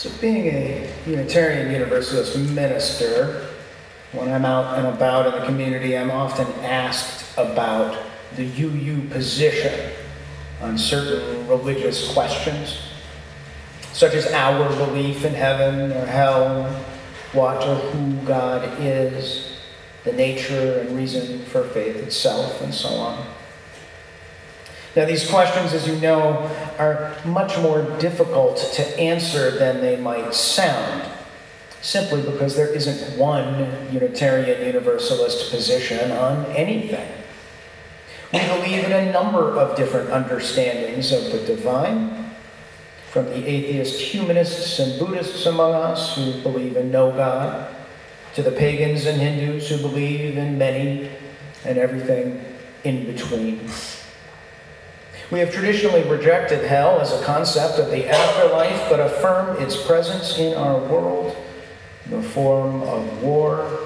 So, being a Unitarian Universalist minister, when I'm out and about in the community, I'm often asked about the UU position on certain religious questions, such as our belief in heaven or hell, what or who God is, the nature and reason for faith itself, and so on. Now, these questions, as you know, are much more difficult to answer than they might sound, simply because there isn't one Unitarian Universalist position on anything. We believe in a number of different understandings of the divine, from the atheist humanists and Buddhists among us who believe in no God, to the pagans and Hindus who believe in many and everything in between. We have traditionally rejected hell as a concept of the afterlife, but affirm its presence in our world in the form of war,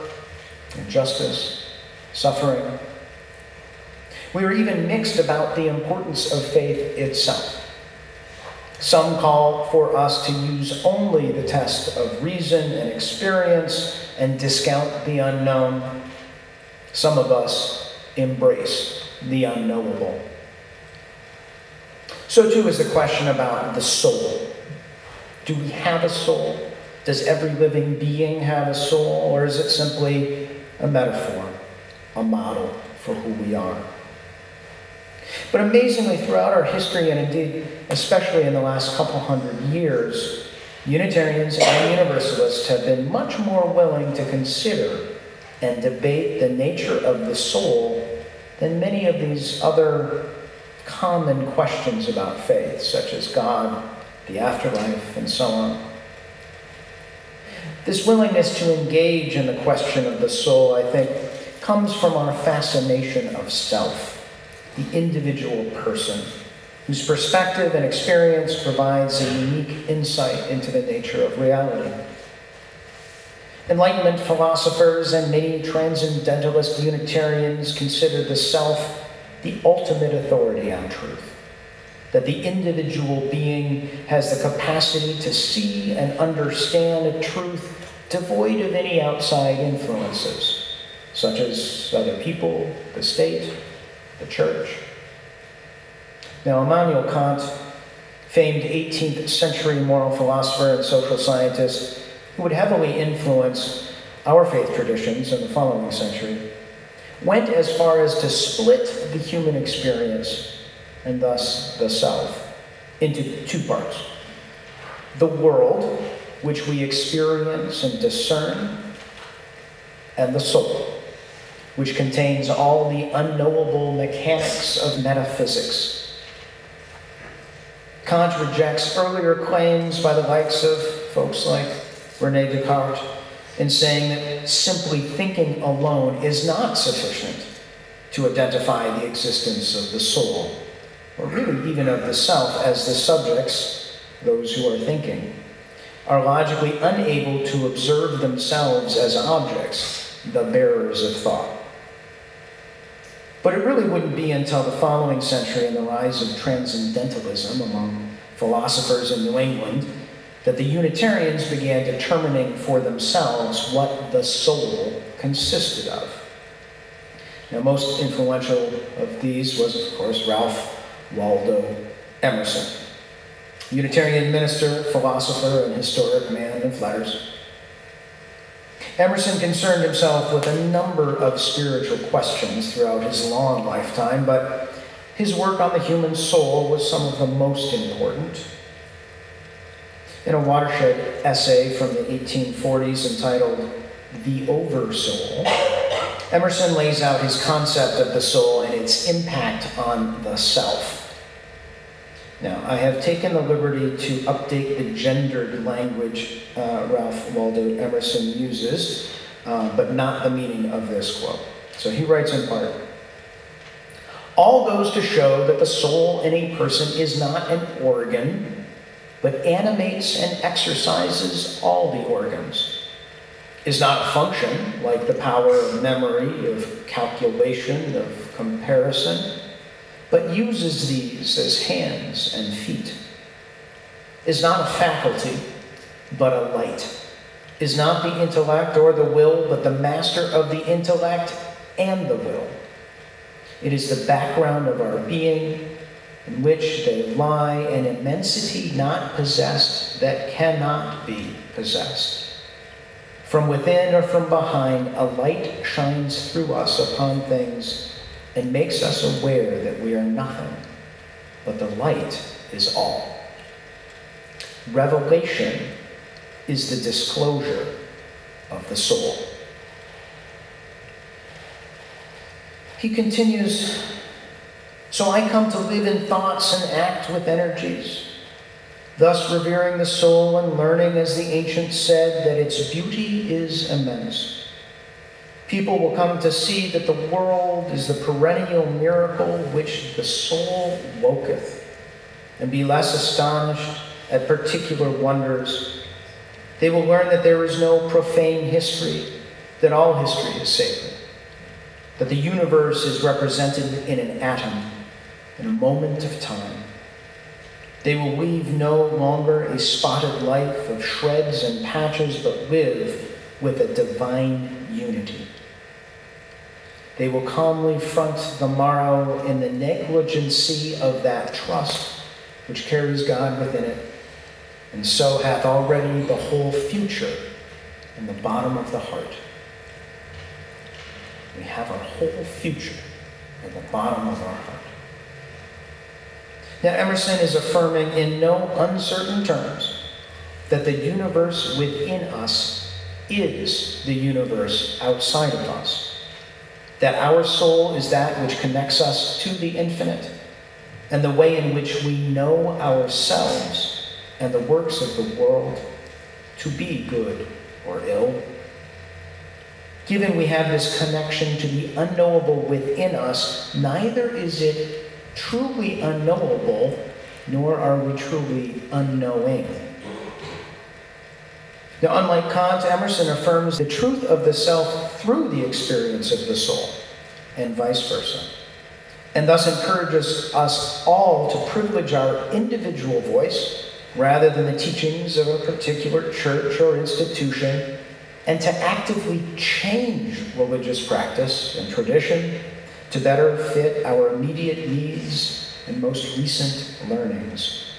injustice, suffering. We are even mixed about the importance of faith itself. Some call for us to use only the test of reason and experience and discount the unknown. Some of us embrace the unknowable. So, too, is the question about the soul. Do we have a soul? Does every living being have a soul? Or is it simply a metaphor, a model for who we are? But amazingly, throughout our history, and indeed, especially in the last couple hundred years, Unitarians and Universalists have been much more willing to consider and debate the nature of the soul than many of these other common questions about faith, such as God, the afterlife, and so on. This willingness to engage in the question of the soul, I think, comes from our fascination of self, the individual person, whose perspective and experience provides a unique insight into the nature of reality. Enlightenment philosophers and many transcendentalist Unitarians consider the self the ultimate authority on truth. That the individual being has the capacity to see and understand a truth devoid of any outside influences, such as other people, the state, the church. Now, Immanuel Kant, famed 18th century moral philosopher and social scientist, who would heavily influence our faith traditions in the following century, went as far as to split the human experience, and thus the self, into two parts the world, which we experience and discern, and the soul, which contains all the unknowable mechanics of metaphysics. Kant rejects earlier claims by the likes of folks like Rene Descartes in saying that simply thinking alone is not sufficient to identify the existence of the soul, or really even of the self, as the subjects, those who are thinking, are logically unable to observe themselves as objects, the bearers of thought. But it really wouldn't be until the following century and the rise of transcendentalism among philosophers in New England that the Unitarians began determining for themselves what the soul consisted of. Now, most influential of these was, of course, Ralph Waldo Emerson, Unitarian minister, philosopher, and historic man of letters. Emerson concerned himself with a number of spiritual questions throughout his long lifetime, but his work on the human soul was some of the most important. In a watershed essay from the 1840s entitled The Oversoul, Emerson lays out his concept of the soul and its impact on the self. Now, I have taken the liberty to update the gendered language uh, Ralph Waldo Emerson uses, uh, but not the meaning of this quote. So he writes in part All goes to show that the soul in a person is not an organ but animates and exercises all the organs, is not a function like the power of memory, of calculation, of comparison, but uses these as hands and feet, is not a faculty, but a light, is not the intellect or the will, but the master of the intellect and the will. It is the background of our being, in which they lie an immensity not possessed that cannot be possessed. From within or from behind, a light shines through us upon things and makes us aware that we are nothing, but the light is all. Revelation is the disclosure of the soul. He continues So I come to live in thoughts and act with energies, thus revering the soul and learning, as the ancients said, that its beauty is immense. People will come to see that the world is the perennial miracle which the soul woketh, and be less astonished at particular wonders. They will learn that there is no profane history, that all history is sacred that the universe is represented in an atom, in a moment of time. They will weave no longer a spotted life of shreds and patches, but live with a divine unity. They will calmly front the morrow in the negligency of that trust which carries God within it, and so hath already the whole future in the bottom of the heart. We have our whole future in the bottom of our heart. Now, Emerson is affirming in no uncertain terms that the universe within us is the universe outside of us. That our soul is that which connects us to the infinite, and the way in which we know ourselves and the works of the world to be good or ill Given we have this connection to the unknowable within us, neither is it truly unknowable, nor are we truly unknowing. Now, unlike Kant, Emerson affirms the truth of the self through the experience of the soul, and vice versa, and thus encourages us all to privilege our individual voice rather than the teachings of a particular church or institution and to actively change religious practice and tradition to better fit our immediate needs and most recent learnings.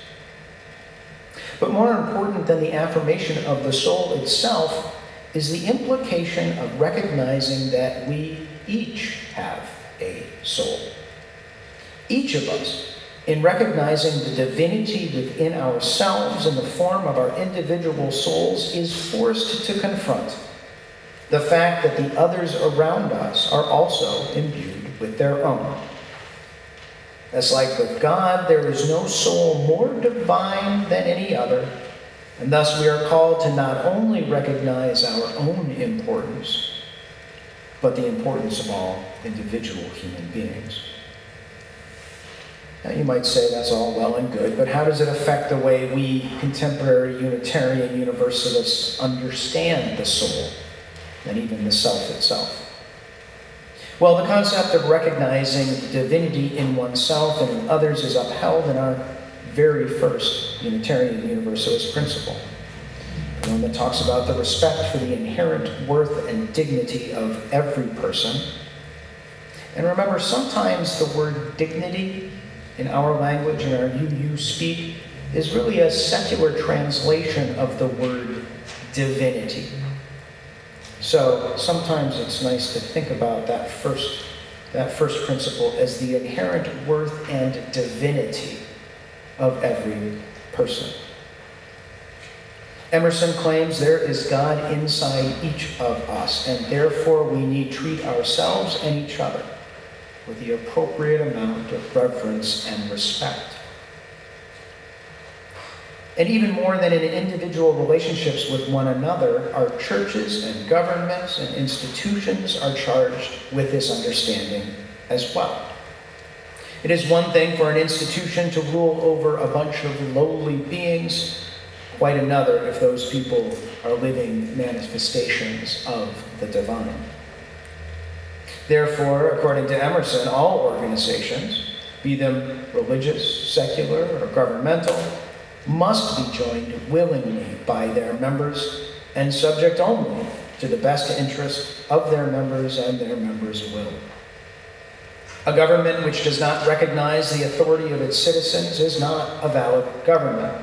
But more important than the affirmation of the soul itself is the implication of recognizing that we each have a soul. Each of us in recognizing the divinity within ourselves in the form of our individual souls, is forced to confront the fact that the others around us are also imbued with their own. As like with God, there is no soul more divine than any other, and thus we are called to not only recognize our own importance, but the importance of all individual human beings. Now, you might say that's all well and good, but how does it affect the way we contemporary Unitarian Universalists understand the soul and even the self itself? Well, the concept of recognizing divinity in oneself and in others is upheld in our very first Unitarian Universalist principle. The one that talks about the respect for the inherent worth and dignity of every person. And remember, sometimes the word dignity in our language, in our UU speak, is really a secular translation of the word divinity. So sometimes it's nice to think about that first, that first principle as the inherent worth and divinity of every person. Emerson claims there is God inside each of us, and therefore we need treat ourselves and each other with the appropriate amount of reverence and respect. And even more than in individual relationships with one another, our churches and governments and institutions are charged with this understanding as well. It is one thing for an institution to rule over a bunch of lowly beings, quite another if those people are living manifestations of the divine. Therefore, according to Emerson, all organizations, be them religious, secular, or governmental, must be joined willingly by their members and subject only to the best interest of their members and their members' will. A government which does not recognize the authority of its citizens is not a valid government,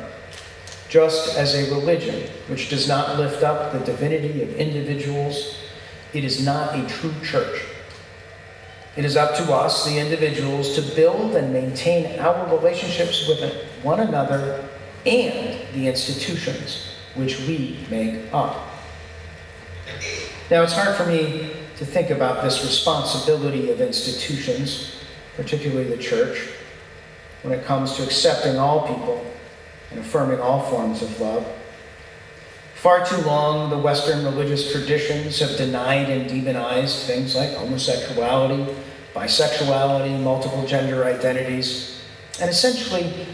just as a religion which does not lift up the divinity of individuals, it is not a true church. It is up to us, the individuals, to build and maintain our relationships with one another and the institutions which we make up. Now, it's hard for me to think about this responsibility of institutions, particularly the church, when it comes to accepting all people and affirming all forms of love. Far too long, the Western religious traditions have denied and demonized things like homosexuality, bisexuality, multiple gender identities, and essentially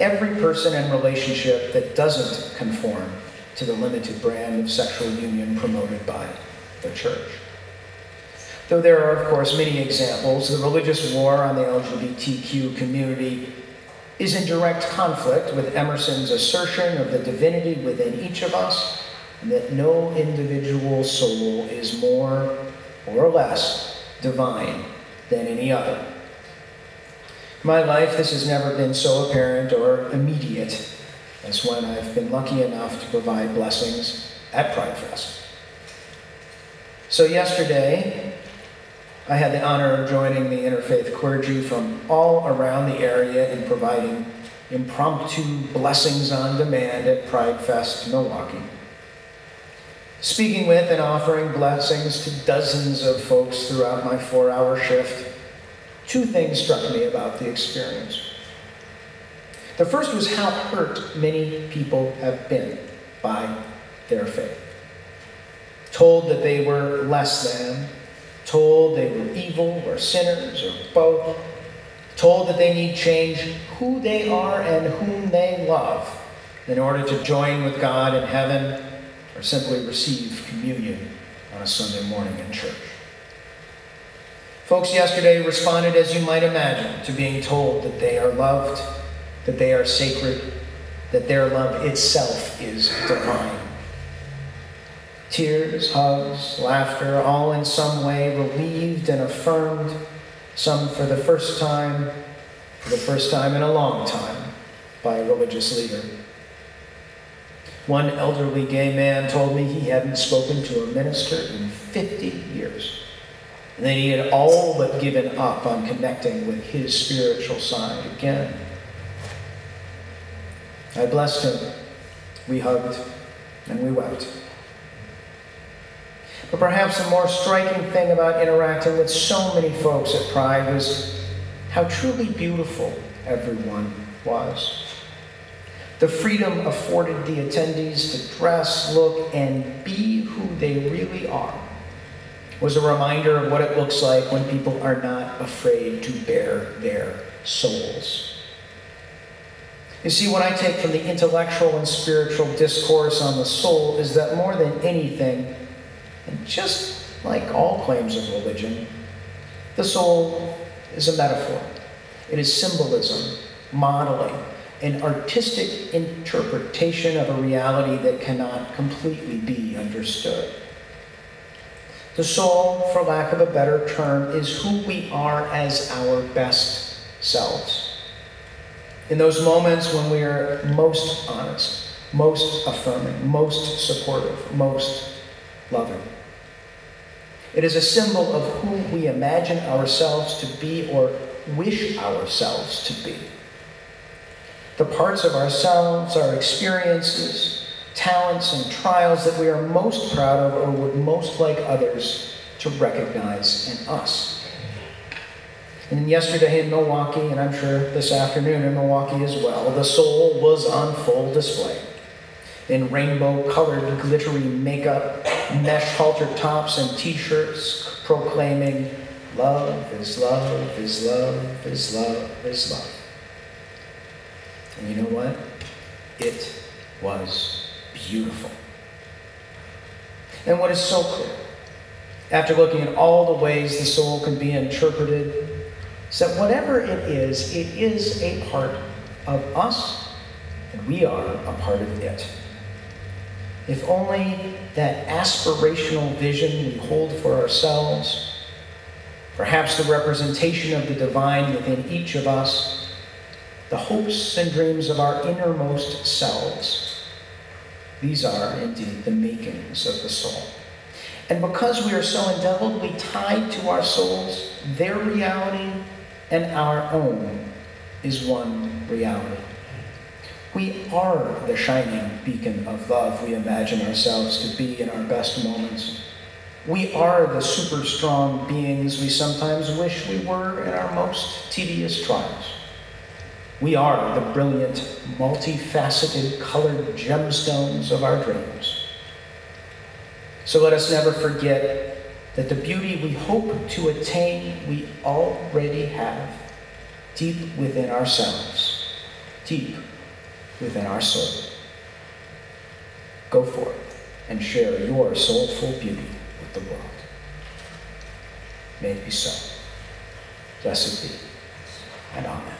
every person and relationship that doesn't conform to the limited brand of sexual union promoted by the church. Though there are, of course, many examples, the religious war on the LGBTQ community is in direct conflict with Emerson's assertion of the divinity within each of us, and that no individual soul is more or less divine than any other. In my life, this has never been so apparent or immediate as when I've been lucky enough to provide blessings at Pride Fest. So, yesterday, I had the honor of joining the interfaith clergy from all around the area in providing impromptu blessings on demand at Pride Fest Milwaukee. Speaking with and offering blessings to dozens of folks throughout my four hour shift, two things struck me about the experience. The first was how hurt many people have been by their faith. Told that they were less than, told they were evil or sinners or both, told that they need change who they are and whom they love in order to join with God in heaven or simply receive communion on a Sunday morning in church. Folks yesterday responded, as you might imagine, to being told that they are loved, that they are sacred, that their love itself is divine. Tears, hugs, laughter, all in some way relieved and affirmed, some for the first time, for the first time in a long time, by a religious leader. One elderly gay man told me he hadn't spoken to a minister in 50 years, that he had all but given up on connecting with his spiritual side again. I blessed him. We hugged and we wept. But perhaps the more striking thing about interacting with so many folks at Pride was how truly beautiful everyone was. The freedom afforded the attendees to dress, look, and be who they really are was a reminder of what it looks like when people are not afraid to bare their souls. You see, what I take from the intellectual and spiritual discourse on the soul is that more than anything, and just like all claims of religion, the soul is a metaphor. It is symbolism, modeling, an artistic interpretation of a reality that cannot completely be understood. The soul, for lack of a better term, is who we are as our best selves. In those moments when we are most honest, most affirming, most supportive, most loving. It is a symbol of who we imagine ourselves to be or wish ourselves to be. The parts of ourselves, our experiences, talents, and trials that we are most proud of or would most like others to recognize in us. And yesterday in Milwaukee, and I'm sure this afternoon in Milwaukee as well, the soul was on full display in rainbow colored, glittery makeup, mesh halter tops, and t shirts proclaiming, Love is love is love is love is love. And you know what? It was beautiful. And what is so clear, after looking at all the ways the soul can be interpreted, is that whatever it is, it is a part of us and we are a part of it. If only that aspirational vision we hold for ourselves, perhaps the representation of the divine within each of us, the hopes and dreams of our innermost selves, these are indeed the makings of the soul. And because we are so indelibly tied to our souls, their reality and our own is one reality. We are the shining beacon of love we imagine ourselves to be in our best moments. We are the super strong beings we sometimes wish we were in our most tedious trials. We are the brilliant, multifaceted, colored gemstones of our dreams. So let us never forget that the beauty we hope to attain, we already have deep within ourselves, deep within our soul. Go forth and share your soulful beauty with the world. May it be so. Blessed be, and amen.